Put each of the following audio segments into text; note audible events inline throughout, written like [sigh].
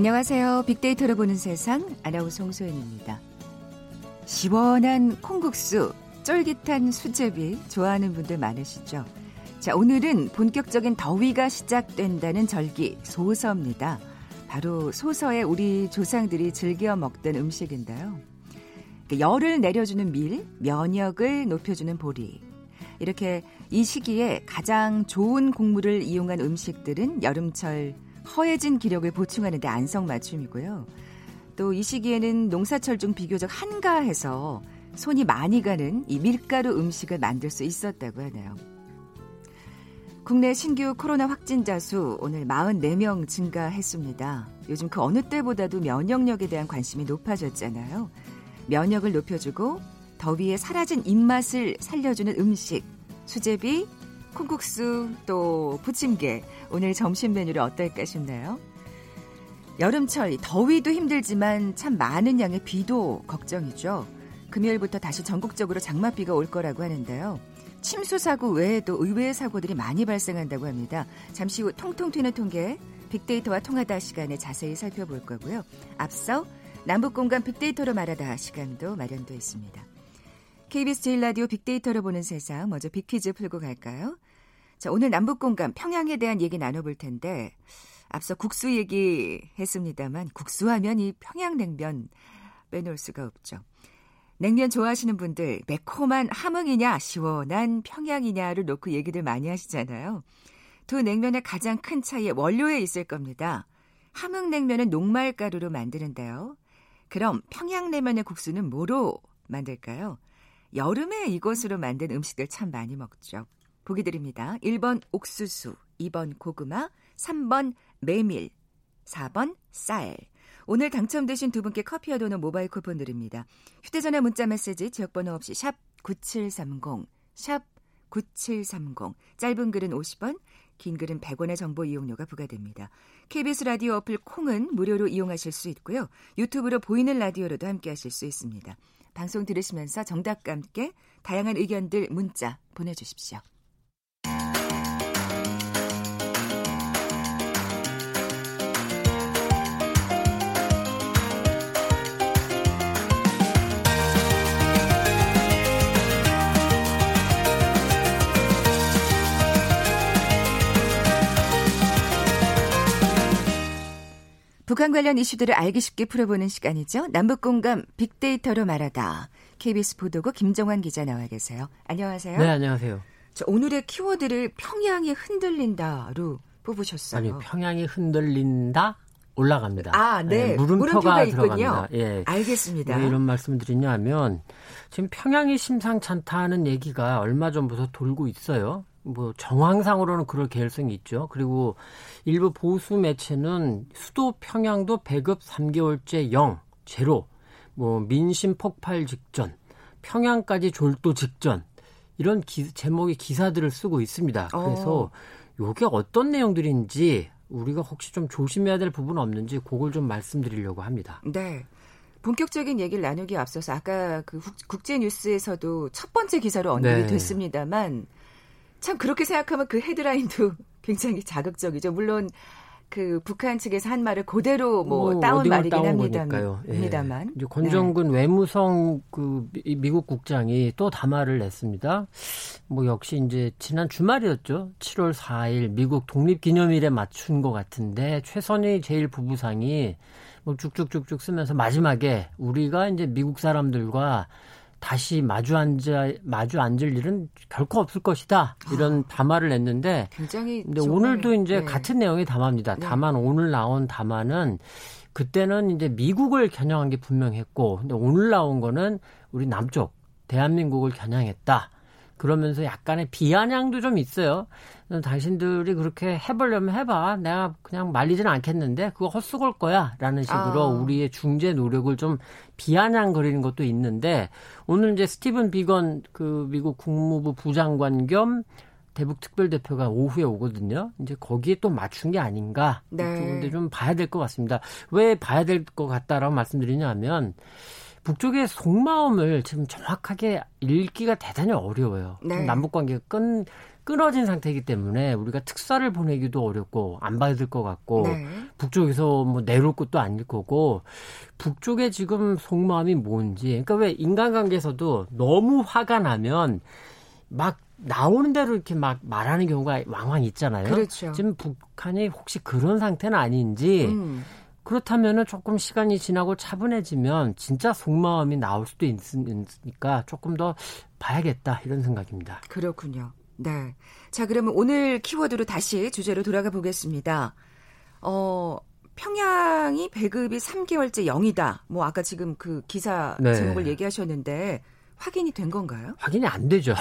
안녕하세요. 빅데이터로 보는 세상 아나운서 홍소연입니다. 시원한 콩국수, 쫄깃한 수제비 좋아하는 분들 많으시죠? 자, 오늘은 본격적인 더위가 시작된다는 절기 소서입니다. 바로 소서에 우리 조상들이 즐겨 먹던 음식인데요. 그 열을 내려주는 밀, 면역을 높여주는 보리. 이렇게 이 시기에 가장 좋은 곡물을 이용한 음식들은 여름철 허해진 기력을 보충하는 데 안성맞춤이고요. 또 이 시기에는 농사철 중 비교적 한가해서 손이 많이 가는 이 밀가루 음식을 만들 수 있었다고 하네요. 국내 신규 코로나 확진자 수 오늘 44명 증가했습니다. 요즘 그 어느 때보다도 면역력에 대한 관심이 높아졌잖아요. 면역을 높여주고 더위에 사라진 입맛을 살려주는 음식, 수제비, 콩국수 또 부침개 오늘 점심 메뉴를 어떨까 싶네요. 여름철 더위도 힘들지만 참 많은 양의 비도 걱정이죠. 금요일부터 다시 전국적으로 장맛비가 올 거라고 하는데요. 침수 사고 외에도 의외의 사고들이 많이 발생한다고 합니다. 잠시 후 통통 튀는 통계 빅데이터와 통하다 시간에 자세히 살펴볼 거고요. 앞서 남북 공간 빅데이터로 말하다 시간도 마련되어 있습니다. KBS 제일라디오 빅데이터로 보는 세상 먼저 빅퀴즈 풀고 갈까요? 자, 오늘 남북 공감 평양에 대한 얘기 나눠볼 텐데 앞서 국수 얘기 했습니다만 국수하면 이 평양냉면 빼놓을 수가 없죠. 냉면 좋아하시는 분들 매콤한 함흥이냐 시원한 평양이냐를 놓고 얘기들 많이 하시잖아요. 두 냉면의 가장 큰 차이 원료에 있을 겁니다. 함흥냉면은 녹말가루로 만드는데요. 그럼 평양냉면의 국수는 뭐로 만들까요? 여름에 이것으로 만든 음식들 참 많이 먹죠. 보기 드립니다. 1번 옥수수, 2번 고구마, 3번 메밀, 4번 쌀. 오늘 당첨되신 두 분께 커피와 도넛 모바일 쿠폰 드립니다. 휴대전화 문자 메시지 지역번호 없이 샵 9730, 샵 9730. 짧은 글은 50원, 긴 글은 100원의 정보 이용료가 부과됩니다. KBS 라디오 어플 콩은 무료로 이용하실 수 있고요. 유튜브로 보이는 라디오로도 함께 하실 수 있습니다. 방송 들으시면서 정답과 함께 다양한 의견들 문자 보내주십시오. 북한 관련 이슈들을 알기 쉽게 풀어보는 시간이죠. 남북 공감 빅데이터로 말하다. KBS 보도국 김정환 기자 나와 계세요. 안녕하세요. 네, 안녕하세요. 자, 오늘의 키워드를 평양이 흔들린다로 뽑으셨어요. 아니, 평양이 흔들린다? 올라갑니다. 아, 네. 네 물음표가, 물음표가 들어갑니다. 예. 알겠습니다. 왜 이런 말씀을 드리냐면 지금 평양이 심상찮다는 얘기가 얼마 전부터 돌고 있어요. 뭐 정황상으로는 그럴 개연성이 있죠. 그리고 일부 보수 매체는 수도 평양도 배급 3개월째 0, 제로, 뭐 민심 폭발 직전, 평양까지 졸도 직전 이런 기, 제목의 기사들을 쓰고 있습니다. 그래서 어. 요게 어떤 내용들인지 우리가 혹시 좀 조심해야 될 부분 없는지 그걸 좀 말씀드리려고 합니다. 네. 본격적인 얘기를 나누기 앞서서 아까 그 국제 뉴스에서도 첫 번째 기사로 언급이 네. 됐습니다만 참 그렇게 생각하면 그 헤드라인도 [laughs] 굉장히 자극적이죠. 물론 그 북한 측에서 한 말을 그대로 뭐, 뭐 따온 말이긴 합니다. 합니다만. 예. 권정근 네. 외무성 그 미국 국장이 또 담화를 냈습니다. 뭐 역시 이제 지난 주말이었죠. 7월 4일 미국 독립기념일에 맞춘 것 같은데 최선희 제일 부부상이 뭐 쭉쭉쭉쭉 쓰면서 마지막에 우리가 이제 미국 사람들과 다시 마주 앉아 마주 앉을 일은 결코 없을 것이다 이런 아, 담화를 냈는데 굉장히 근데 오늘도 이제 네. 같은 내용의 담화입니다. 네. 다만 오늘 나온 담화는 그때는 이제 미국을 겨냥한 게 분명했고 근데 오늘 나온 거는 우리 남쪽 대한민국을 겨냥했다. 그러면서 약간의 비아냥도 좀 있어요. 당신들이 그렇게 해보려면 해봐. 내가 그냥 말리지는 않겠는데 그거 헛수고일 거야. 라는 식으로 아. 우리의 중재 노력을 좀 비아냥거리는 것도 있는데 오늘 이제 스티븐 비건 그 미국 국무부 부장관 겸 대북 특별대표가 오후에 오거든요. 이제 거기에 또 맞춘 게 아닌가. 네. 근데 좀 봐야 될 것 같습니다. 왜 봐야 될 것 같다라고 말씀드리냐면 북쪽의 속마음을 지금 정확하게 읽기가 대단히 어려워요. 네. 남북 관계가 끈 끊어진 상태이기 때문에 우리가 특사를 보내기도 어렵고 안 받을 것 같고 네. 북쪽에서 뭐 내려올 것도 아닐 거고 북쪽의 지금 속마음이 뭔지 그러니까 왜 인간관계에서도 너무 화가 나면 막 나오는 대로 이렇게 막 말하는 경우가 왕왕 있잖아요. 그렇죠. 지금 북한이 혹시 그런 상태는 아닌지 음. 그렇다면은 조금 시간이 지나고 차분해지면 진짜 속마음이 나올 수도 있으니까 조금 더 봐야겠다 이런 생각입니다. 그렇군요. 네. 자, 그러면 오늘 키워드로 다시 주제로 돌아가 보겠습니다. 어, 평양이 배급이 3개월째 0이다. 뭐 아까 지금 그 기사 네. 제목을 얘기하셨는데 확인이 된 건가요? 확인이 안 되죠.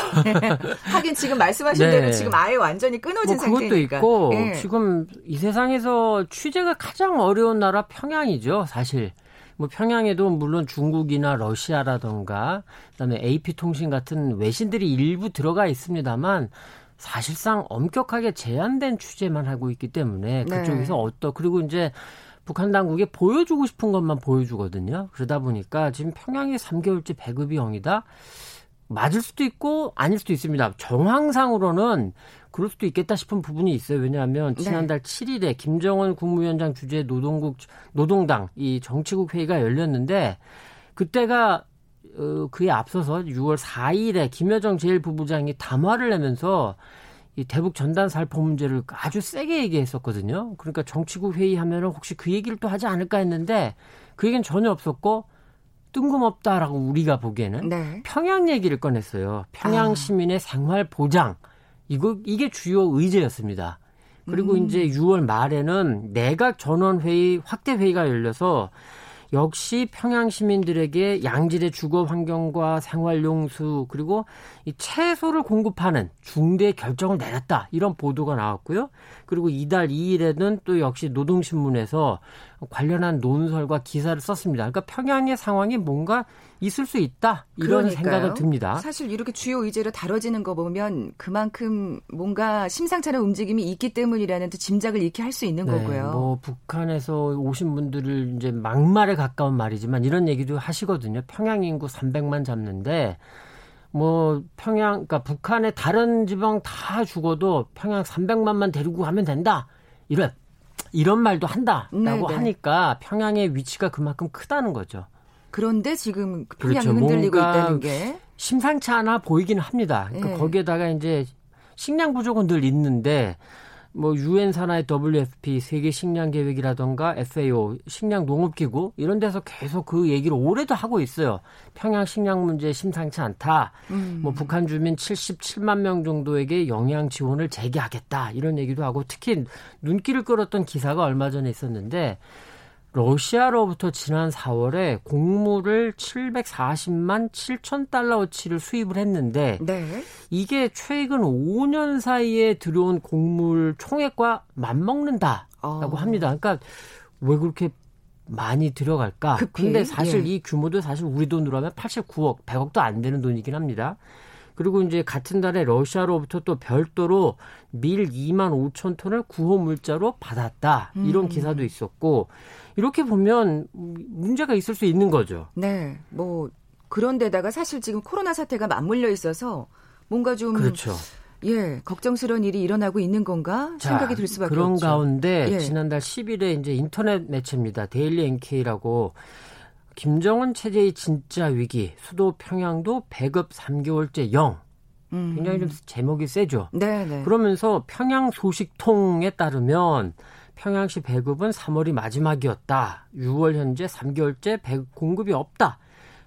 [laughs] 하긴 지금 말씀하신 네. 대로 지금 아예 완전히 끊어진 뭐 그것도 상태니까. 있고 네. 지금 이 세상에서 취재가 가장 어려운 나라 평양이죠, 사실. 뭐 평양에도 물론 중국이나 러시아라던가 그다음에 AP통신 같은 외신들이 일부 들어가 있습니다만 사실상 엄격하게 제한된 취재만 하고 있기 때문에 네. 그쪽에서 네. 어떠 그리고 이제 북한 당국에 보여주고 싶은 것만 보여주거든요. 그러다 보니까 지금 평양이 3개월째 배급이 0이다. 맞을 수도 있고 아닐 수도 있습니다. 정황상으로는 그럴 수도 있겠다 싶은 부분이 있어요. 왜냐하면 네. 지난달 네. 7일에 김정은 국무위원장 주재 노동국 노동당 이 정치국 회의가 열렸는데 그때가 어, 그에 앞서서 6월 4일에 김여정 제1부부장이 담화를 내면서 이 대북 전단 살포 문제를 아주 세게 얘기했었거든요. 그러니까 정치국 회의하면은 혹시 그 얘기를 또 하지 않을까 했는데 그 얘기는 전혀 없었고 뜬금없다라고 우리가 보기에는 네. 평양 얘기를 꺼냈어요. 평양 아. 시민의 생활 보장 이거 이게 주요 의제였습니다. 그리고 음. 이제 6월 말에는 내각 전원 회의 확대 회의가 열려서 역시 평양 시민들에게 양질의 주거 환경과 생활 용수 그리고 이 채소를 공급하는 중대 결정을 내렸다 이런 보도가 나왔고요. 그리고 이달 2일에는 또 역시 노동신문에서 관련한 논설과 기사를 썼습니다. 그러니까 평양의 상황이 뭔가 있을 수 있다 이런 그러니까요. 생각을 듭니다. 사실 이렇게 주요 의제로 다뤄지는 거 보면 그만큼 뭔가 심상찮은 움직임이 있기 때문이라는 또 짐작을 이렇게 할 수 있는 네, 거고요. 뭐 북한에서 오신 분들을 이제 막말에 가까운 말이지만 이런 얘기도 하시거든요. 평양 인구 300만 잡는데 뭐 평양 그러니까 북한의 다른 지방 다 죽어도 평양 300만만 데리고 가면 된다. 이런 이런 말도 한다라고 네네. 네. 하니까 평양의 위치가 그만큼 크다는 거죠. 그런데 지금 평양이 그렇죠. 흔들리고 있다는 게 심상치 않아 보이기는 합니다. 그러니까 네. 거기에다가 이제 식량 부족은 늘 있는데 뭐 유엔 산하의 WFP 세계 식량 계획이라던가 FAO 식량 농업 기구 이런 데서 계속 그 얘기를 올해도 하고 있어요. 평양 식량 문제 심상치 않다. 음. 뭐 북한 주민 77만 명 정도에게 영양 지원을 재개하겠다. 이런 얘기도 하고 특히 눈길을 끌었던 기사가 얼마 전에 있었는데 러시아로부터 지난 4월에 곡물을 740만 7천 달러어치를 수입을 했는데 네. 이게 최근 5년 사이에 들어온 곡물 총액과 맞먹는다라고 어. 합니다. 그러니까 왜 그렇게 많이 들어갈까? 급히? 근데 사실 예. 이 규모도 사실 우리 돈으로 하면 89억, 100억도 안 되는 돈이긴 합니다. 그리고 이제 같은 달에 러시아로부터 또 별도로 밀 2만 5천 톤을 구호 물자로 받았다. 이런 음. 기사도 있었고 이렇게 보면 문제가 있을 수 있는 거죠. 네. 뭐 그런데다가 사실 지금 코로나 사태가 맞물려 있어서 뭔가 좀 그렇죠. 예, 걱정스러운 일이 일어나고 있는 건가 생각이 들 수밖에 그런 없죠. 그런 가운데 예. 지난달 10일에 이제 인터넷 매체입니다. 데일리 NK라고 김정은 체제의 진짜 위기, 수도 평양도 배급 3개월째 0. 음. 굉장히 좀 제목이 세죠. 네, 네. 그러면서 평양 소식통에 따르면 평양시 배급은 3월이 마지막이었다. 6월 현재 3개월째 배급 공급이 없다.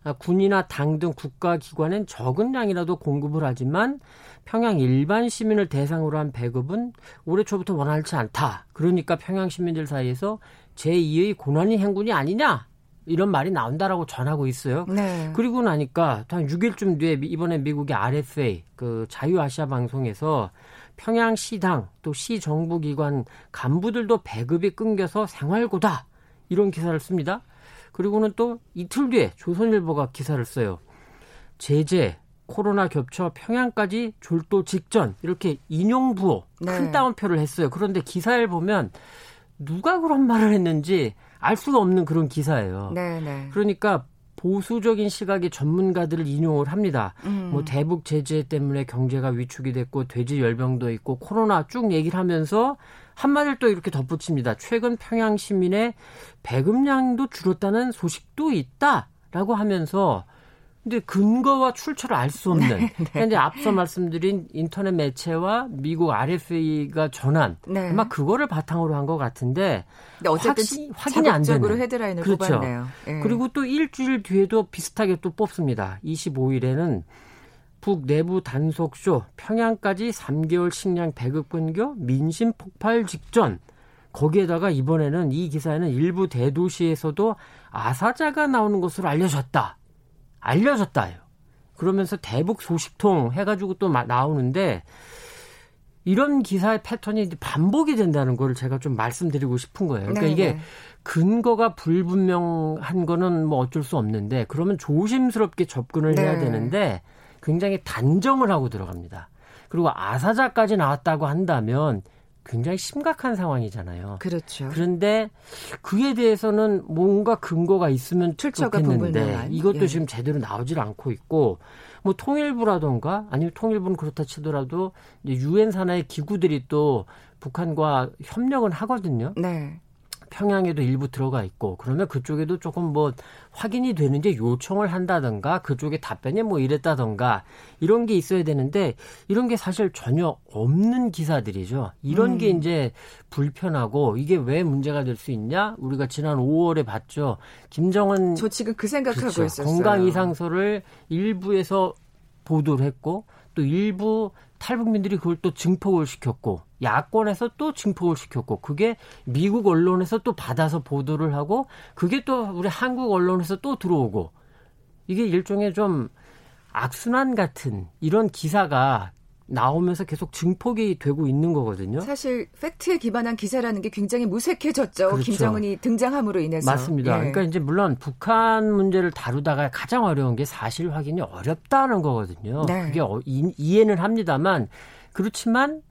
아, 군이나 당 등 국가기관은 적은 양이라도 공급을 하지만 평양 일반 시민을 대상으로 한 배급은 올해 초부터 원활치 않다. 그러니까 평양 시민들 사이에서 제2의 고난이 행군이 아니냐 이런 말이 나온다라고 전하고 있어요. 네. 그리고 나니까 한 6일쯤 뒤에 이번에 미국의 RFA 그 자유아시아 방송에서 평양 시당 또 시 정부 기관 간부들도 배급이 끊겨서 생활고다 이런 기사를 씁니다. 그리고는 또 이틀 뒤에 조선일보가 기사를 써요. 제재 코로나 겹쳐 평양까지 졸도 직전 이렇게 인용 부호 네. 큰 따옴표를 했어요. 그런데 기사를 보면 누가 그런 말을 했는지 알 수가 없는 그런 기사예요. 네, 네. 그러니까 보수적인 시각의 전문가들을 인용을 합니다. 음. 뭐 대북 제재 때문에 경제가 위축이 됐고 돼지 열병도 있고 코로나 쭉 얘기를 하면서 한마디를 또 이렇게 덧붙입니다. 최근 평양 시민의 배급량도 줄었다는 소식도 있다라고 하면서 근데 근거와 출처를 알 수 없는 [laughs] 네, 네. 이제 앞서 말씀드린 인터넷 매체와 미국 RFA가 전한 네. 아마 그거를 바탕으로 한 것 같은데 확신, 확인 이 안 되는 헤드라인을 그렇죠. 뽑았네요. 네. 그리고 또 일주일 뒤에도 비슷하게 또 뽑습니다. 25일에는 북 내부 단속쇼 평양까지 3개월 식량 배급 근교 민심 폭발 직전 거기에다가 이번에는 이 기사에는 일부 대도시에서도 아사자가 나오는 것으로 알려졌다. 알려졌다요. 그러면서 대북 소식통 해가지고 또 나오는데 이런 기사의 패턴이 반복이 된다는 걸 제가 좀 말씀드리고 싶은 거예요. 그러니까 네 이게 네. 근거가 불분명한 거는 뭐 어쩔 수 없는데 그러면 조심스럽게 접근을 네. 해야 되는데 굉장히 단정을 하고 들어갑니다. 그리고 아사자까지 나왔다고 한다면 굉장히 심각한 상황이잖아요. 그렇죠. 그런데 그에 대해서는 뭔가 근거가 있으면 좋겠는데 이것도 예. 지금 제대로 나오질 않고 있고 뭐 통일부라던가 아니면 통일부는 그렇다 치더라도 유엔 산하의 기구들이 또 북한과 협력은 하거든요. 네. 평양에도 일부 들어가 있고 그러면 그쪽에도 조금 뭐 확인이 되는지 요청을 한다던가 그쪽에 답변이 뭐 이랬다던가 이런 게 있어야 되는데 이런 게 사실 전혀 없는 기사들이죠. 이런 음. 게 이제 불편하고 이게 왜 문제가 될 수 있냐? 우리가 지난 5월에 봤죠. 김정은 저 지금 그 생각하고 그렇죠. 있었어요. 건강 이상서를 일부에서 보도를 했고 또 일부 탈북민들이 그걸 또 증폭을 시켰고 야권에서 또 증폭을 시켰고 그게 미국 언론에서 또 받아서 보도를 하고 그게 또 우리 한국 언론에서 또 들어오고 이게 일종의 좀 악순환 같은 이런 기사가 나오면서 계속 증폭이 되고 있는 거거든요. 사실 팩트에 기반한 기사라는 게 굉장히 무색해졌죠. 그렇죠. 김정은이 등장함으로 인해서. 맞습니다. 예. 그러니까 이제 물론 북한 문제를 다루다가 가장 어려운 게 사실 확인이 어렵다는 거거든요. 네. 그게 어, 이해는 합니다만 그렇지만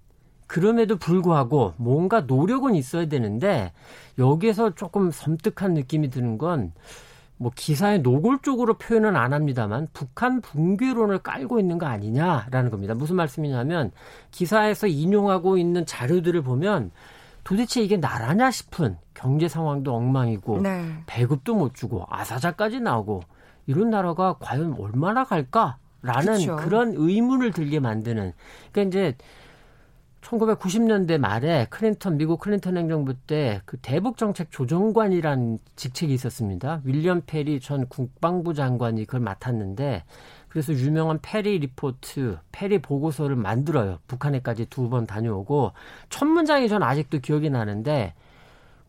그럼에도 불구하고 뭔가 노력은 있어야 되는데 여기에서 조금 섬뜩한 느낌이 드는 건 뭐 기사에 노골적으로 표현은 안 합니다만 북한 붕괴론을 깔고 있는 거 아니냐라는 겁니다. 무슨 말씀이냐면 기사에서 인용하고 있는 자료들을 보면 도대체 이게 나라냐 싶은 경제 상황도 엉망이고 네. 배급도 못 주고 아사자까지 나오고 이런 나라가 과연 얼마나 갈까라는 그렇죠. 그런 의문을 들게 만드는 그러니까 이제 1990년대 말에 클린턴 미국 클린턴 행정부 때 그 대북 정책 조정관이란 직책이 있었습니다. 윌리엄 페리 전 국방부 장관이 그걸 맡았는데 그래서 유명한 페리 리포트, 페리 보고서를 만들어요. 북한에까지 두 번 다녀오고 첫 문장이 전 아직도 기억이 나는데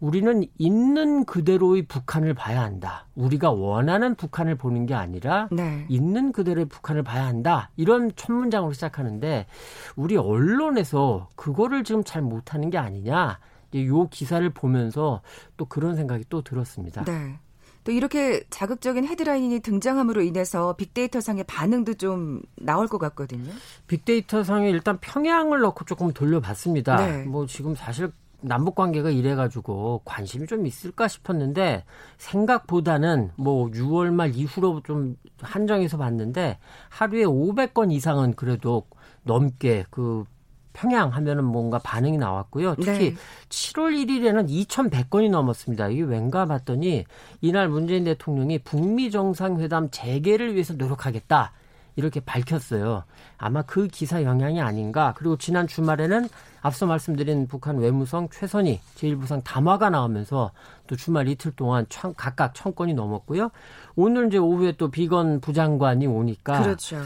우리는 있는 그대로의 북한을 봐야 한다. 우리가 원하는 북한을 보는 게 아니라 네. 있는 그대로의 북한을 봐야 한다. 이런 첫 문장으로 시작하는데 우리 언론에서 그거를 지금 잘 못하는 게 아니냐. 요 기사를 보면서 또 그런 생각이 또 들었습니다. 네. 또 이렇게 자극적인 헤드라인이 등장함으로 인해서 빅데이터 상의 반응도 좀 나올 것 같거든요. 빅데이터 상에 일단 평양을 넣고 조금 돌려봤습니다. 네. 뭐 지금 사실 남북 관계가 이래가지고 관심이 좀 있을까 싶었는데 생각보다는 뭐 6월 말 이후로 좀 한정해서 봤는데 하루에 500건 이상은 그래도 넘게 그 평양 하면은 뭔가 반응이 나왔고요. 특히 네. 7월 1일에는 2,100건이 넘었습니다. 이게 왠가 봤더니 이날 문재인 대통령이 북미 정상회담 재개를 위해서 노력하겠다. 이렇게 밝혔어요. 아마 그 기사 영향이 아닌가. 그리고 지난 주말에는 앞서 말씀드린 북한 외무성 최선희 제1부상 담화가 나오면서 또 주말 이틀 동안 천, 각각 천 건이 넘었고요. 오늘 이제 오후에 또 비건 부장관이 오니까 그렇죠.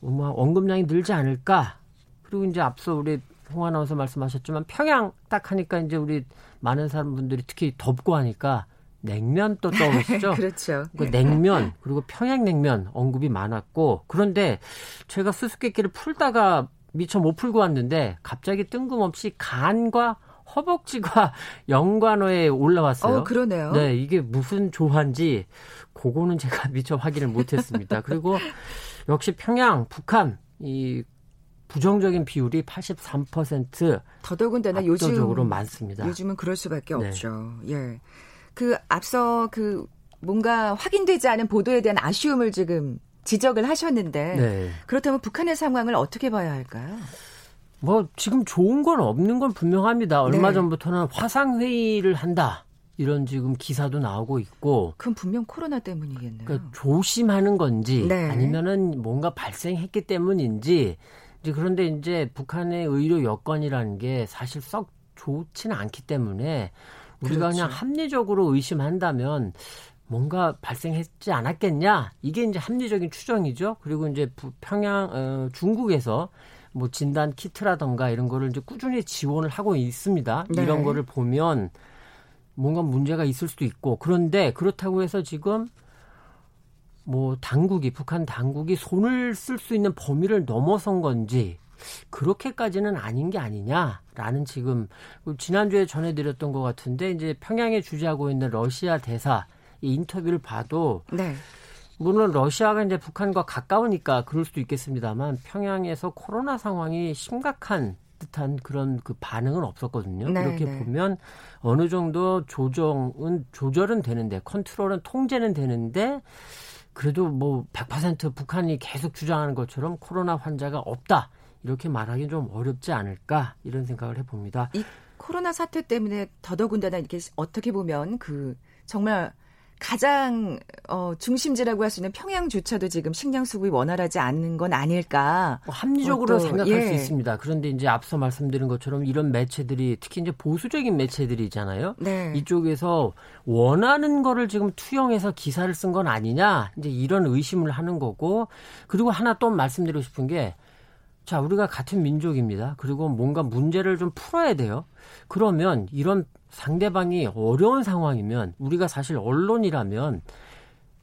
뭐 언급량이 늘지 않을까. 그리고 이제 앞서 우리 홍 아나운서 말씀하셨지만 평양 딱 하니까 이제 우리 많은 사람분들이 특히 덥고 하니까 냉면 또 [laughs] 떠오르시죠? 그렇죠. 그 냉면 그리고 평양냉면 언급이 많았고 그런데 제가 수수께끼를 풀다가 미처 못 풀고 왔는데 갑자기 뜬금없이 간과 허벅지가 [laughs] 연관어에 올라왔어요. 어, 그러네요. 네, 이게 무슨 조화인지 그거는 제가 [laughs] 미처 확인을 못했습니다. 그리고 역시 평양, 북한 이 부정적인 비율이 83% 더더군다나 요즘 많습니다. 요즘은 그럴 수밖에 네. 없죠. 예. 그 앞서 그 뭔가 확인되지 않은 보도에 대한 아쉬움을 지금 지적을 하셨는데 네. 그렇다면 북한의 상황을 어떻게 봐야 할까요? 뭐 지금 좋은 건 없는 건 분명합니다. 얼마 네. 전부터는 화상 회의를 한다. 이런 지금 기사도 나오고 있고. 그럼 분명 코로나 때문이겠네요. 그러니까 조심하는 건지 네. 아니면은 뭔가 발생했기 때문인지 이제 그런데 이제 북한의 의료 여건이라는 게 사실 썩 좋지는 않기 때문에 우리가 그렇죠. 그냥 합리적으로 의심한다면 뭔가 발생했지 않았겠냐 이게 이제 합리적인 추정이죠. 그리고 이제 평양 어, 중국에서 뭐 진단 키트라던가 이런 거를 이제 꾸준히 지원을 하고 있습니다. 네. 이런 거를 보면 뭔가 문제가 있을 수도 있고 그런데 그렇다고 해서 지금 뭐 당국이 북한 당국이 손을 쓸 수 있는 범위를 넘어선 건지 그렇게까지는 아닌 게 아니냐라는 지금 지난주에 전해드렸던 것 같은데 이제 평양에 주재하고 있는 러시아 대사 이 인터뷰를 봐도 네. 물론 러시아가 이제 북한과 가까우니까 그럴 수도 있겠습니다만 평양에서 코로나 상황이 심각한 듯한 그런 그 반응은 없었거든요. 네, 이렇게 네. 보면 어느 정도 조정은 조절은 되는데 컨트롤은 통제는 되는데 그래도 뭐 100% 북한이 계속 주장하는 것처럼 코로나 환자가 없다. 이렇게 말하기 좀 어렵지 않을까 이런 생각을 해봅니다. 이 코로나 사태 때문에 더더군다나 이렇게 어떻게 보면 그 정말 가장 어, 중심지라고 할 수 있는 평양조차도 지금 식량 수급이 원활하지 않는 건 아닐까. 뭐 합리적으로 또, 생각할 예. 수 있습니다. 그런데 이제 앞서 말씀드린 것처럼 이런 매체들이 특히 이제 보수적인 매체들이잖아요. 네. 이쪽에서 원하는 거를 지금 투영해서 기사를 쓴 건 아니냐. 이제 이런 의심을 하는 거고 그리고 하나 또 말씀드리고 싶은 게 자, 우리가 같은 민족입니다. 그리고 뭔가 문제를 좀 풀어야 돼요. 그러면 이런 상대방이 어려운 상황이면 우리가 사실 언론이라면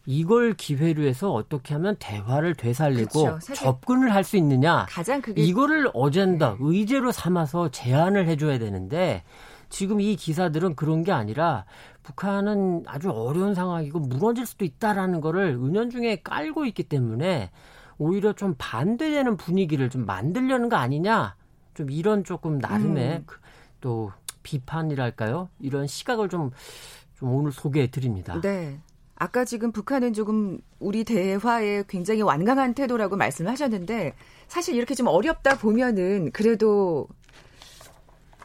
이걸 기회로 해서 어떻게 하면 대화를 되살리고 그렇죠. 접근을 할 수 있느냐. 가장 그게 이거를 어젠다, 네. 의제로 삼아서 제안을 해줘야 되는데 지금 이 기사들은 그런 게 아니라 북한은 아주 어려운 상황이고 무너질 수도 있다라는 거를 은연중에 깔고 있기 때문에 오히려 좀 반대되는 분위기를 좀 만들려는 거 아니냐. 좀 이런 조금 나름의 음. 그또 비판이랄까요? 이런 시각을 좀, 좀 오늘 소개해 드립니다. 네. 아까 지금 북한은 조금 우리 대화에 굉장히 완강한 태도라고 말씀하셨는데 사실 이렇게 좀 어렵다 보면은 그래도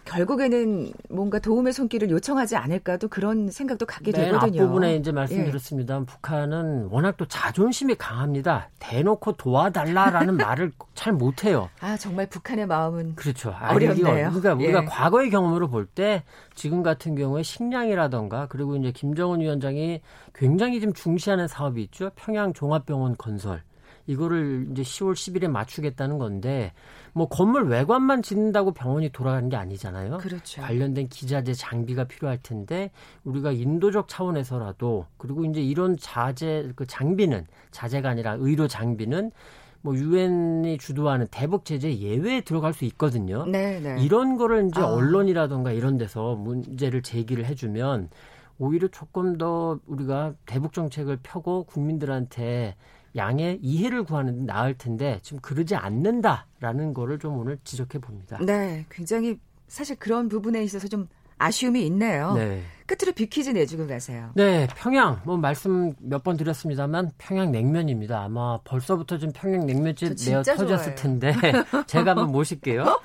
결국에는 뭔가 도움의 손길을 요청하지 않을까도 그런 생각도 갖게 네, 되거든요. 앞부분에 이제 말씀드렸습니다. 예. 북한은 워낙 또 자존심이 강합니다. 대놓고 도와달라라는 [laughs] 말을 잘 못해요. 아 정말 북한의 마음은 그렇죠. 어렵네요. 그러니까 우리가 예. 과거의 경험으로 볼 때 지금 같은 경우에 식량이라던가 그리고 이제 김정은 위원장이 굉장히 좀 중시하는 사업이 있죠. 평양 종합병원 건설. 이거를 이제 10월 10일에 맞추겠다는 건데 뭐 건물 외관만 짓는다고 병원이 돌아가는 게 아니잖아요. 그렇죠. 관련된 기자재 장비가 필요할 텐데 우리가 인도적 차원에서라도 그리고 이제 이런 자재 그 장비는 자재가 아니라 의료 장비는 뭐 유엔이 주도하는 대북 제재 예외에 들어갈 수 있거든요. 네, 네. 이런 거를 이제 아. 언론이라던가 이런 데서 문제를 제기를 해주면 오히려 조금 더 우리가 대북 정책을 펴고 국민들한테 양의 이해를 구하는 데 나을 텐데 지금 그러지 않는다라는 거를 좀 오늘 지적해 봅니다. 네, 굉장히 사실 그런 부분에 있어서 좀 아쉬움이 있네요. 네. 끝으로 빅퀴즈 내주고 가세요. 네, 평양 뭐 말씀 몇 번 드렸습니다만 평양 냉면입니다. 아마 벌써부터 좀 평양 냉면집 내어 터졌을 텐데 [laughs] 제가 한번 모실게요.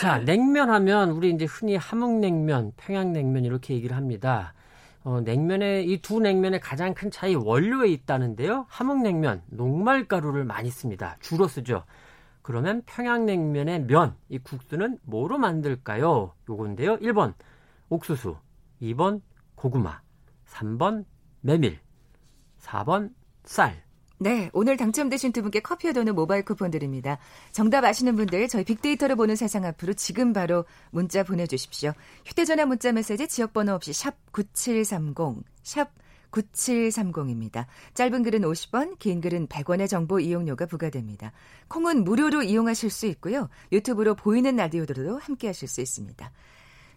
자, 냉면 하면 우리 이제 흔히 함흥냉면, 평양냉면 이렇게 얘기를 합니다. 어, 냉면의 이 두 냉면의 가장 큰 차이 원료에 있다는데요. 함흥냉면 녹말가루를 많이 씁니다. 주로 쓰죠. 그러면 평양냉면의 면, 이 국수는 뭐로 만들까요? 요건데요. 1번 옥수수, 2번 고구마, 3번 메밀, 4번 쌀. 네, 오늘 당첨되신 두 분께 커피와 도는 모바일 쿠폰 드립니다. 정답 아시는 분들 저희 빅데이터를 보는 세상 앞으로 지금 바로 문자 보내주십시오. 휴대전화 문자 메시지 지역번호 없이 샵 9730, 샵 9730입니다. 짧은 글은 50원, 긴 글은 100원의 정보 이용료가 부과됩니다. 콩은 무료로 이용하실 수 있고요. 유튜브로 보이는 라디오들도 함께 하실 수 있습니다.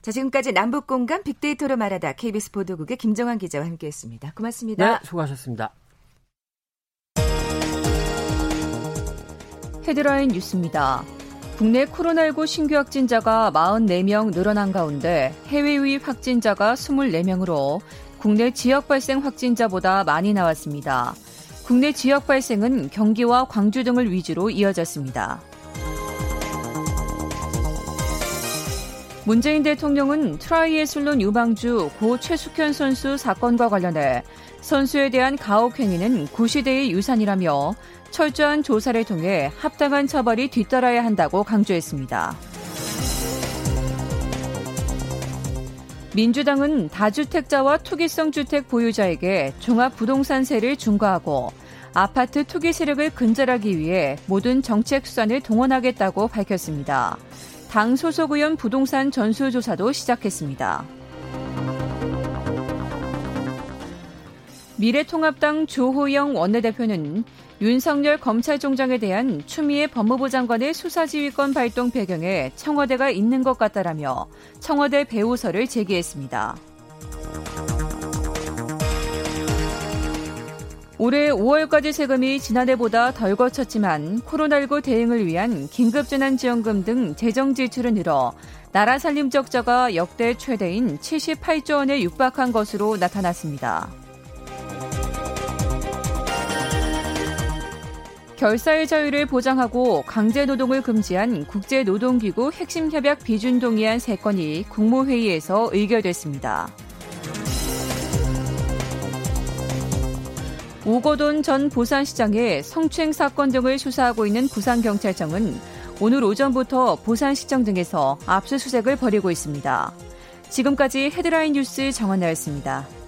자, 지금까지 남북공간 빅데이터로 말하다 KBS 보도국의 김정환 기자와 함께 했습니다. 고맙습니다. 네, 수고하셨습니다. 헤드라인 뉴스입니다. 국내 코로나19 신규 확진자가 44명 늘어난 가운데 해외 유입 확진자가 24명으로 국내 지역 발생 확진자보다 많이 나왔습니다. 국내 지역 발생은 경기와 광주 등을 위주로 이어졌습니다. 문재인 대통령은 트라이애슬론 유망주 고 최숙현 선수 사건과 관련해 선수에 대한 가혹 행위는 구시대의 유산이라며 철저한 조사를 통해 합당한 처벌이 뒤따라야 한다고 강조했습니다. 민주당은 다주택자와 투기성 주택 보유자에게 종합부동산세를 중과하고 아파트 투기 세력을 근절하기 위해 모든 정책 수단을 동원하겠다고 밝혔습니다. 당 소속 의원 부동산 전수조사도 시작했습니다. 미래통합당 조호영 원내대표는 윤석열 검찰총장에 대한 추미애 법무부 장관의 수사지휘권 발동 배경에 청와대가 있는 것 같다라며 청와대 배우설을 제기했습니다. 올해 5월까지 세금이 지난해보다 덜 거쳤지만 코로나19 대응을 위한 긴급재난지원금 등 재정 지출은 늘어 나라 살림 적자가 역대 최대인 78조 원에 육박한 것으로 나타났습니다. 결사의 자유를 보장하고 강제 노동을 금지한 국제노동기구 핵심 협약 비준 동의안 3건이 국무회의에서 의결됐습니다. 우거돈 전 부산시장의 성추행 사건 등을 수사하고 있는 부산경찰청은 오늘 오전부터 부산시청 등에서 압수수색을 벌이고 있습니다. 지금까지 헤드라인 뉴스 정원나였습니다.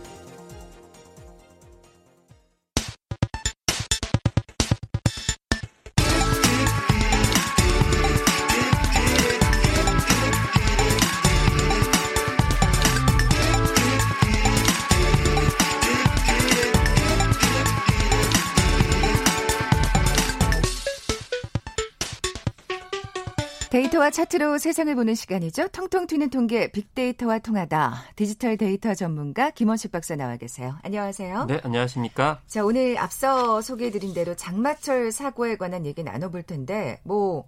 데이터와 차트로 세상을 보는 시간이죠. 통통 튀는 통계 빅데이터와 통하다. 디지털 데이터 전문가 김원식 박사 나와 계세요. 안녕하세요. 네, 안녕하십니까? 자, 오늘 앞서 소개해 드린 대로 장마철 사고에 관한 얘기 나눠 볼 텐데, 뭐,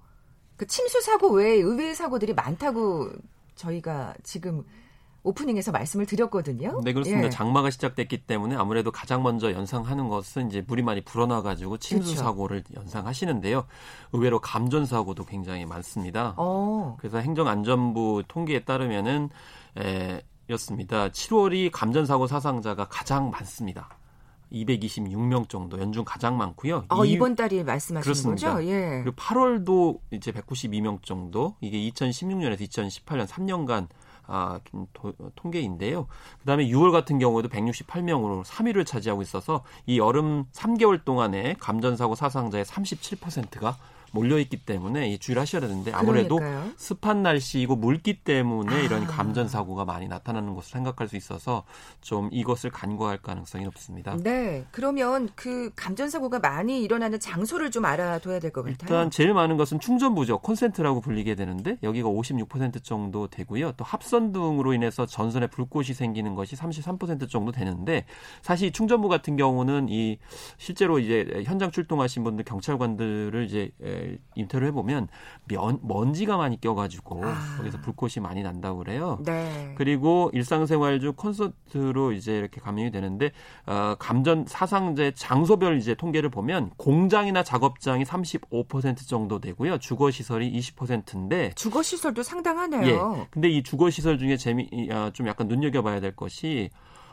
그 침수 사고 외에 의외의 사고들이 많다고 저희가 지금 오프닝에서 말씀을 드렸거든요. 네, 그렇습니다. 예. 장마가 시작됐기 때문에 아무래도 가장 먼저 연상하는 것은 이제 물이 많이 불어나 가지고 침수 그렇죠. 사고를 연상하시는데요. 의외로 감전 사고도 굉장히 많습니다. 어, 그래서 행정안전부 통계에 따르면은 에, 였습니다. 7월이 감전 사고 사상자가 가장 많습니다. 226명 정도 연중 가장 많고요. 어 이- 이번 달이 말씀하시는 그렇습니다. 거죠? 예. 그리고 8월도 이제 192명 정도 이게 2016년에서 2018년 3년간 아, 도- 통계인데요. 그다음에 6월 같은 경우에도 168명으로 3위를 차지하고 있어서 이 여름 3개월 동안에 감전사고 사상자의 37%가 몰려있기 때문에 이 주의를 하셔야 되는데 아무래도 그러니까요. 습한 날씨이고 물기 때문에 이런 아. 감전 사고가 많이 나타나는 것으로 생각할 수 있어서 좀 이것을 간과할 가능성이 높습니다. 네. 그러면 그 감전 사고가 많이 일어나는 장소를 좀 알아둬야 될 것 같아요. 일단 제일 많은 것은 충전부죠. 콘센트라고 불리게 되는데 여기가 56% 정도 되고요. 또 합선 등으로 인해서 전선에 불꽃이 생기는 것이 33% 정도 되는데 사실 충전부 같은 경우는 이 실제로 이제 현장 출동하신 분들 경찰관들을 이제 에, 인터뷰를 해보면 면, 먼지가 많이 껴가지고 아. 거기서 불꽃이 많이 난다고 그래요. 네. 그리고 일상생활 중 콘서트로 이제 이렇게 감염이 되는데 어, 감전 사상자 장소별 이제 통계를 보면 공장이나 작업장이 35% 정도 되고요. 주거 시설이 20%인데 주거 시설도 상당하네요. 예. 근데 이 주거 시설 중에 재미 아, 좀 약간 눈여겨 봐야 될 것이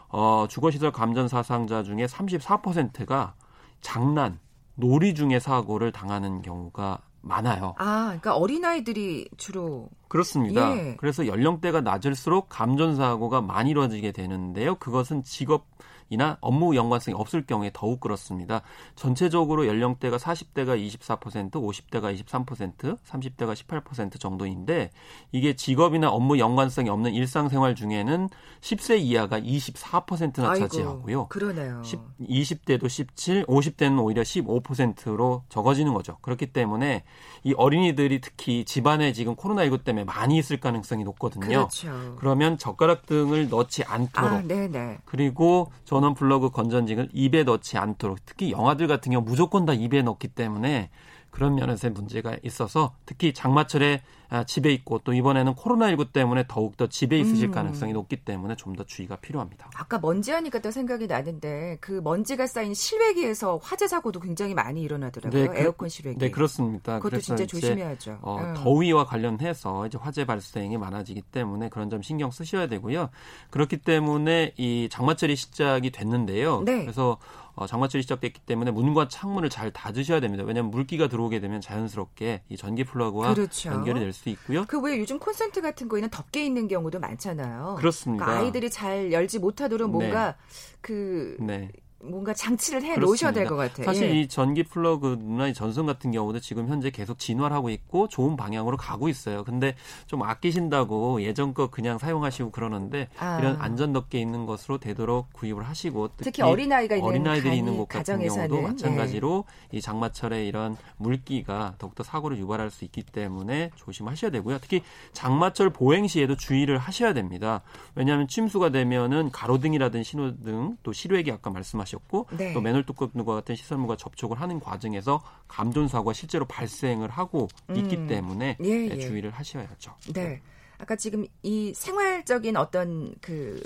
어, 주거 시설 감전 사상자 중에 34%가 장난, 놀이 중에 사고를 당하는 경우가 많아요. 아, 그러니까 어린아이들이 주로 그렇습니다. 예. 그래서 연령대가 낮을수록 감전 사고가 많이 이루어지게 되는데요. 그것은 직업 이나 업무 연관성이 없을 경우에 더욱 그렇습니다. 전체적으로 연령대가 40대가 24%, 50대가 23%, 30대가 18% 정도인데 이게 직업이나 업무 연관성이 없는 일상생활 중에는 10세 이하가 24%나 아이고, 차지하고요. 그러네요. 10, 20대도 17, 50대는 오히려 15%로 적어지는 거죠. 그렇기 때문에 이 어린이들이 특히 집안에 지금 코로나19 때문에 많이 있을 가능성이 높거든요. 그렇죠. 그러면 젓가락 등을 넣지 않도록 아, 네, 네. 그리고 전원 플러그 건전징을 입에 넣지 않도록 특히 영화들 같은 경우 무조건 다 입에 넣기 때문에 그런 면에서의 문제가 있어서 특히 장마철에 아, 집에 있고 또 이번에는 코로나19 때문에 더욱더 집에 있으실 음. 가능성이 높기 때문에 좀 더 주의가 필요합니다. 아까 먼지 하니까 또 생각이 나는데 그 먼지가 쌓인 실외기에서 화재 사고도 굉장히 많이 일어나더라고요. 네, 그, 에어컨 실외기. 네, 그렇습니다. 그것도 진짜 조심해야죠. 어, 음. 더위와 관련해서 이제 화재 발생이 많아지기 때문에 그런 점 신경 쓰셔야 되고요. 그렇기 때문에 이 장마철이 시작이 됐는데요. 네. 그래서 어, 장마철이 시작됐기 때문에 문과 창문을 잘 닫으셔야 됩니다. 왜냐하면 물기가 들어오게 되면 자연스럽게 이 전기 플러그와 그렇죠. 연결이 될 수 있고요. 그 왜 요즘 콘센트 같은 거에는 덮개 있는 경우도 많잖아요. 그렇습니다. 그러니까 아이들이 잘 열지 못하도록 뭔가 네. 그 네. 뭔가 장치를 해 놓으셔야 될 것 같아요. 사실 예. 이 전기 플러그나 이 전선 같은 경우도 지금 현재 계속 진화를 하고 있고 좋은 방향으로 가고 있어요. 근데 좀 아끼신다고 예전 거 그냥 사용하시고 그러는데 아. 이런 안전 덮개 있는 것으로 되도록 구입을 하시고 특히, 특히 어린아이가 있는 어린아이들이 있는 곳 같은 경우도 마찬가지로 예. 이 장마철에 이런 물기가 더욱더 사고를 유발할 수 있기 때문에 조심하셔야 되고요. 특히 장마철 보행 시에도 주의를 하셔야 됩니다. 왜냐하면 침수가 되면은 가로등이라든 신호등 또 실외기 아까 말씀하신 하셨고 네. 또 맨홀 뚜껑과 같은 시설물과 접촉을 하는 과정에서 감전 사고가 실제로 발생을 하고 음. 있기 때문에 예, 예. 주의를 하셔야죠. 네. 아까 지금 이 생활적인 어떤 그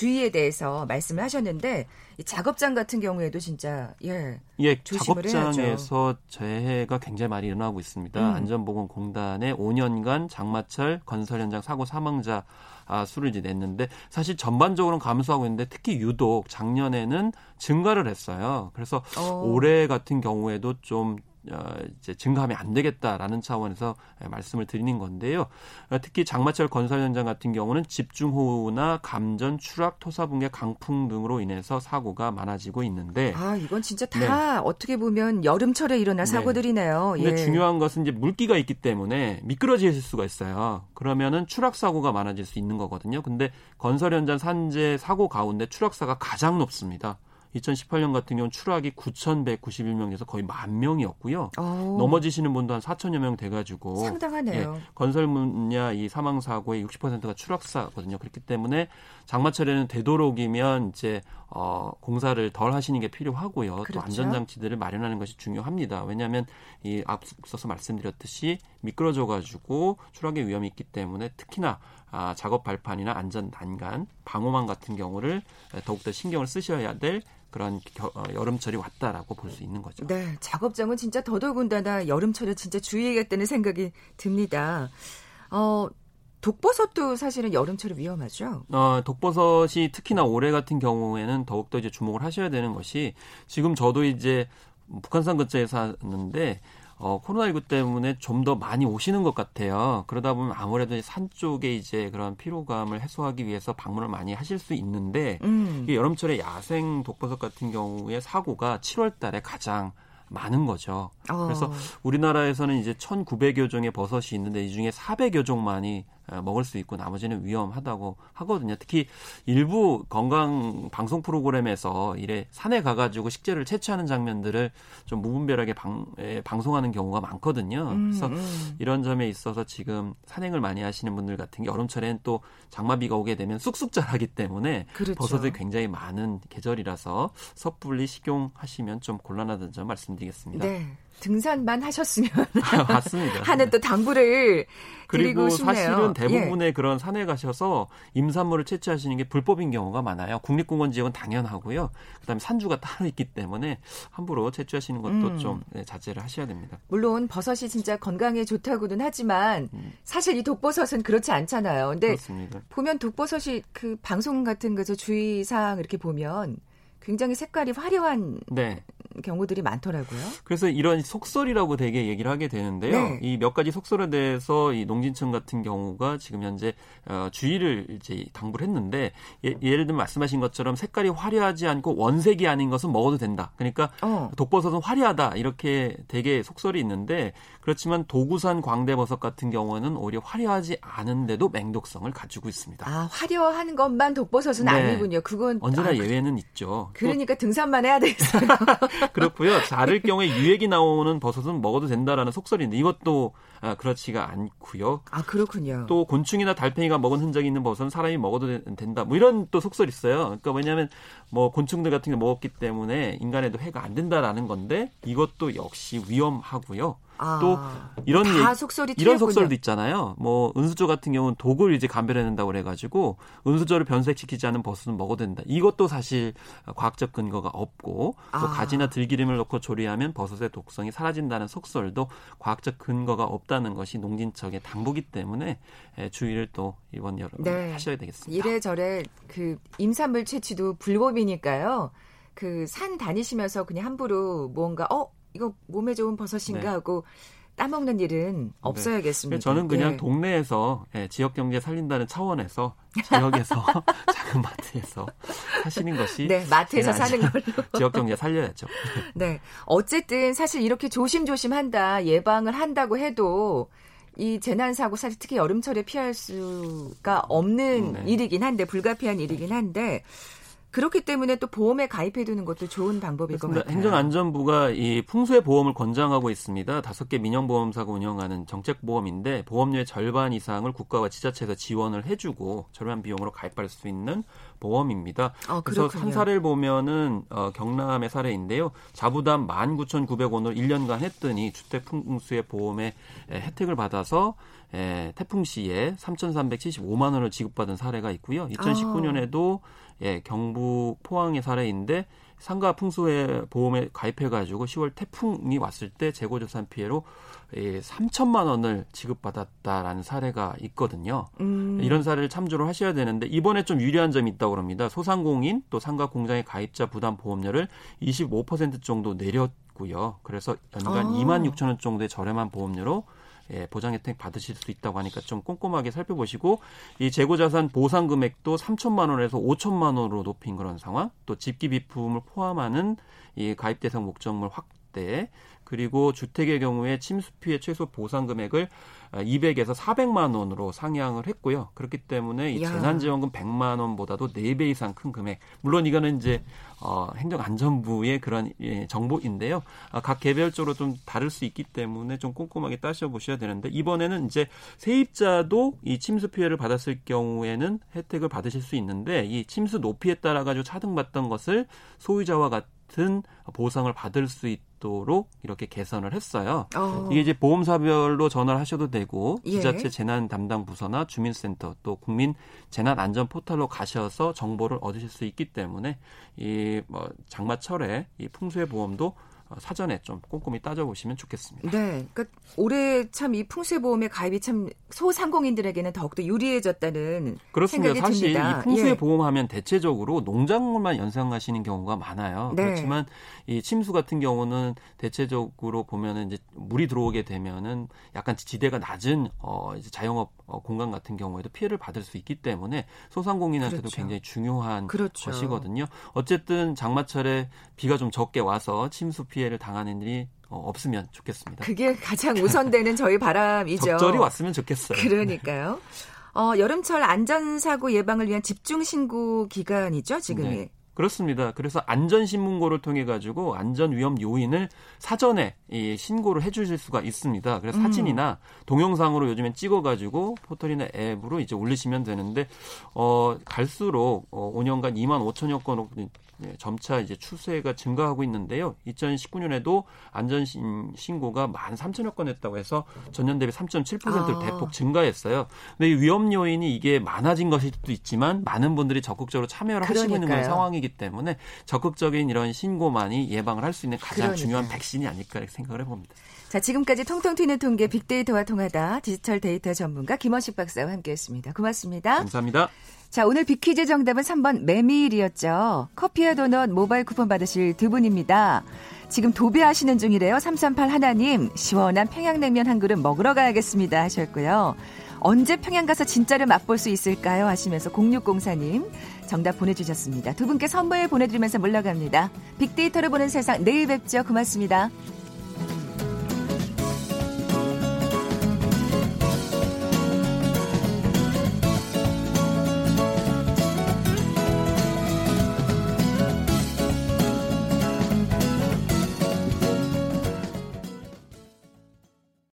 주의에 대해서 말씀을 하셨는데 이 작업장 같은 경우에도 진짜 예, 예 작업장에서 해야죠. 재해가 굉장히 많이 일어나고 있습니다. 음. 안전보건공단의 5년간 장마철 건설 현장 사고 사망자 아, 수를 이제 냈는데 사실 전반적으로는 감소하고 있는데 특히 유독 작년에는 증가를 했어요. 그래서 오. 어. 올해 같은 경우에도 좀 어, 이제 증가하면 안 되겠다라는 차원에서 말씀을 드리는 건데요. 어, 특히 장마철 건설 현장 같은 경우는 집중호우나 감전, 추락, 토사붕괴, 강풍 등으로 인해서 사고가 많아지고 있는데 아 이건 진짜 다 네. 어떻게 보면 여름철에 일어날 네. 사고들이네요. 근데 예. 중요한 것은 이제 물기가 있기 때문에 미끄러질 수가 있어요. 그러면은 추락 사고가 많아질 수 있는 거거든요. 근데 건설 현장 산재 사고 가운데 추락사가 가장 높습니다. 2018년 같은 경우는 추락이 9,191명에서 거의 만 명이었고요. 오. 어. 넘어지시는 분도 한 4천여 명 돼가지고 상당하네요. 예, 건설 분야 이 사망 사고의 60%가 추락사거든요. 그렇기 때문에 장마철에는 되도록이면 이제 어, 공사를 덜 하시는 게 필요하고요. 그렇죠. 또 안전 장치들을 마련하는 것이 중요합니다. 왜냐하면 이 앞서서 말씀드렸듯이 미끄러져가지고 추락의 위험이 있기 때문에 특히나 아, 작업 발판이나 안전 난간, 방호망 같은 경우를 더욱더 신경을 쓰셔야 될 그런 겨, 어, 여름철이 왔다라고 볼 수 있는 거죠. 네, 작업장은 진짜 더더군다나 여름철에 진짜 주의해야겠다는 생각이 듭니다. 어, 독버섯도 사실은 여름철에 위험하죠. 어, 독버섯이 특히나 올해 같은 경우에는 더욱더 이제 주목을 하셔야 되는 것이 지금 저도 이제 북한산 근처에 사는데 어, 코로나19 때문에 좀 더 많이 오시는 것 같아요. 그러다 보면 아무래도 산 쪽에 이제 그런 피로감을 해소하기 위해서 방문을 많이 하실 수 있는데 음. 여름철에 야생 독버섯 같은 경우에 사고가 7월 달에 가장 많은 거죠. 어. 그래서 우리나라에서는 이제 1,900여 종의 버섯이 있는데 이 중에 400여 종만이 어, 먹을 수 있고 나머지는 위험하다고 하거든요. 특히 일부 건강 방송 프로그램에서 이래 산에 가가지고 식재를 채취하는 장면들을 좀 무분별하게 방, 에, 방송하는 경우가 많거든요. 음, 그래서 음. 이런 점에 있어서 지금 산행을 많이 하시는 분들 같은 게 여름철엔 또 장마비가 오게 되면 쑥쑥 자라기 때문에 그렇죠. 버섯이 굉장히 많은 계절이라서 섣불리 식용하시면 좀 곤란하다는 점 말씀드리겠습니다. 네. 등산만 하셨으면 [laughs] 맞습니다. [laughs] 하는 또 당부를 그리고. 사실은 대부분의 예. 그런 산에 가셔서 임산물을 채취하시는 게 불법인 경우가 많아요. 국립공원 지역은 당연하고요. 그다음에 산주가 따로 있기 때문에 함부로 채취하시는 것도 음. 좀 네, 자제를 하셔야 됩니다. 물론 버섯이 진짜 건강에 좋다고는 하지만 음. 사실 이 독버섯은 그렇지 않잖아요. 근데 그렇습니다. 보면 독버섯이 그 방송 같은 거서 주의 사항 이렇게 보면 굉장히 색깔이 화려한 네. 경우들이 많더라고요. 그래서 이런 속설이라고 되게 얘기를 하게 되는데요. 네. 이몇 가지 속설에 대해서 이 농진청 같은 경우가 지금 현재 어, 주의를 이제 당부를 했는데 예, 를 들면 말씀하신 것처럼 색깔이 화려하지 않고 원색이 아닌 것은 먹어도 된다. 그러니까 어. 독버섯은 화려하다 이렇게 되게 속설이 있는데 그렇지만 도구산 광대버섯 같은 경우는 오히려 화려하지 않은데도 맹독성을 가지고 있습니다. 아 화려한 것만 독버섯은 네. 아니군요. 그건 언제나 아, 예외는 있죠. 그러니까 등산만 해야 되겠어요. [laughs] 그렇고요. 자를 경우에 유액이 나오는 버섯은 먹어도 된다라는 속설인데 이것도 아, 그렇지가 않고요. 아 그렇군요. 또 곤충이나 달팽이가 먹은 흔적이 있는 버섯은 사람이 먹어도 된다. 뭐 이런 또 속설이 있어요. 그러니까 왜냐하면 뭐 곤충들 같은 게 먹었기 때문에 인간에도 해가 안 된다라는 건데 이것도 역시 위험하고요. 아, 또 이런 다 속설이 이런 속설도 있잖아요. 뭐 은수저 같은 경우는 독을 이제 감별해낸다고 그래가지고 은수저를 변색시키지 않은 버섯은 먹어도 된다. 이것도 사실 과학적 근거가 없고 또 아. 가지나 들기름을 넣고 조리하면 버섯의 독성이 사라진다는 속설도 과학적 근거가 없다 는 것이 농진청의 당부기 때문에 주의를 또 이번 여름 네. 하셔야 되겠습니다. 이래저래 그 임산물 채취도 불법이니까요. 그 산 다니시면서 그냥 함부로 뭔가 어 이거 몸에 좋은 버섯인가 네. 하고 따먹는 일은 네. 없어야겠습니다. 네. 저는 그냥 예. 동네에서 예, 지역 경제 살린다는 차원에서 지역에서 [laughs] 작은 마트에서 사시는 것이 네 마트에서 사는 걸로 [laughs] 지역 경제 살려야죠. 네 어쨌든 사실 이렇게 조심조심 한다 예방을 한다고 해도 이 재난 사고 사실 특히 여름철에 피할 수가 없는 네. 일이긴 한데 불가피한 일이긴 한데 그렇기 때문에 또 보험에 가입해 두는 것도 좋은 방법일. 것 같아요. 행정안전부가 이 풍수의 보험을 권장하고 있습니다. 다섯 개 민영보험사가 운영하는 정책보험인데 보험료의 절반 이상을 국가와 지자체에서 지원을 해주고 저렴한 비용으로 가입할 수 있는 보험입니다. 어, 그래서 한 사례를 보면은 어, 경남의 사례인데요. 자부담 19,900원을 1년간 했더니 주택 풍수의 보험에 혜택을 받아서 에, 태풍 시에 3,375만 원을 지급받은 사례가 있고요. 2019년에도 예, 경북 포항의 사례인데 상가 풍수의 보험에 가입해가지고 10월 태풍이 왔을 때 재고 조산 피해로 예, 3천만 원을 지급받았다라는 사례가 있거든요. 음. 이런 사례를 참조를 하셔야 되는데 이번에 좀 유리한 점이 있다고 합니다. 소상공인 또 상가 공장의 가입자 부담 보험료를 25% 정도 내렸고요. 그래서 연간 아. 2만 6천 원 정도의 저렴한 보험료로 예, 보장 혜택 받으실 수 있다고 하니까 좀 꼼꼼하게 살펴보시고 이 재고 자산 보상 금액도 3천만 원에서 5천만 원으로 높인 그런 상황, 또 집기 비품을 포함하는 이 가입 대상 목적물 확대, 그리고 주택의 경우에 침수 피해 최소 보상 금액을 200에서 400만 원으로 상향을 했고요. 그렇기 때문에 이 재난지원금 100만 원보다도 4배 이상 큰 금액. 물론 이거는 이제 어, 행정안전부의 그런 예, 정보인데요. 아, 각 개별적으로 좀 다를 수 있기 때문에 좀 꼼꼼하게 따져 보셔야 되는데 이번에는 이제 세입자도 이 침수 피해를 받았을 경우에는 혜택을 받으실 수 있는데 이 침수 높이에 따라 가지고 차등받던 것을 소유자와 같은 보상을 받을 수 있. 도록 이렇게 개선을 했어요. 어. 이게 이제 보험사별로 전화를 하셔도 되고 예. 지자체 재난 담당 부서나 주민센터 또 국민 재난 안전 포털로 가셔서 정보를 얻으실 수 있기 때문에 이 뭐 장마철에 이 풍수의 보험도 어, 사전에 좀 꼼꼼히 따져보시면 좋겠습니다. 네. 그러니까 올해 참 이 풍수보험의 가입이 참 소상공인들에게는 더욱더 유리해졌다는 그렇습니다. 생각이 사실 듭니다. 이 풍수의 예. 보험 하면 대체적으로 농작물만 연상하시는 경우가 많아요. 네. 그렇지만 이 침수 같은 경우는 대체적으로 보면은 이제 물이 들어오게 되면은 약간 지대가 낮은 어 이제 자영업 어, 공간 같은 경우에도 피해를 받을 수 있기 때문에 소상공인한테도 그렇죠. 굉장히 중요한 그렇죠. 것이거든요. 어쨌든 장마철에 비가 좀 적게 와서 침수 피해를 당하는 일이 어, 없으면 좋겠습니다. 그게 가장 우선되는 저희 바람이죠. 적절히 왔으면 좋겠어요. 그러니까요. 어, 여름철 안전사고 예방을 위한 집중 신고 기간이죠, 지금이. 네. 그렇습니다. 그래서 안전신문고를 통해 가지고 안전 위험 요인을 사전에 이 신고를 해주실 수가 있습니다. 그래서 음. 사진이나 동영상으로 요즘엔 찍어가지고 포털이나 앱으로 이제 올리시면 되는데 어 갈수록 어 5년간 2만 5천여 건 네, 점차 이제 추세가 증가하고 있는데요. 2019년에도 안전 신고가 1만 3천여 건 했다고 해서 전년 대비 3.7%를 아. 대폭 증가했어요. 근데 이 위험 요인이 이게 많아진 것일 수도 있지만 많은 분들이 적극적으로 참여를 그러니까요. 하시고 있는 상황이기 때문에 적극적인 이런 신고만이 예방을 할 수 있는 가장 그러니까. 중요한 백신이 아닐까 이렇게 생각을 해봅니다. 자, 지금까지 통통 튀는 통계 빅데이터와 통하다 디지털 데이터 전문가 김원식 박사와 함께했습니다. 고맙습니다. 감사합니다. 자, 오늘 빅퀴즈 정답은 3번 메밀이었죠. 커피와 도넛 모바일 쿠폰 받으실 두 분입니다. 지금 도배하시는 중이래요. 338 하나님, 시원한 평양냉면 한 그릇 먹으러 가야겠습니다. 하셨고요. 언제 평양 가서 진짜를 맛볼 수 있을까요? 하시면서 0604님 정답 보내주셨습니다. 두 분께 선물 보내드리면서 물러갑니다. 빅데이터를 보는 세상 내일 뵙죠. 고맙습니다.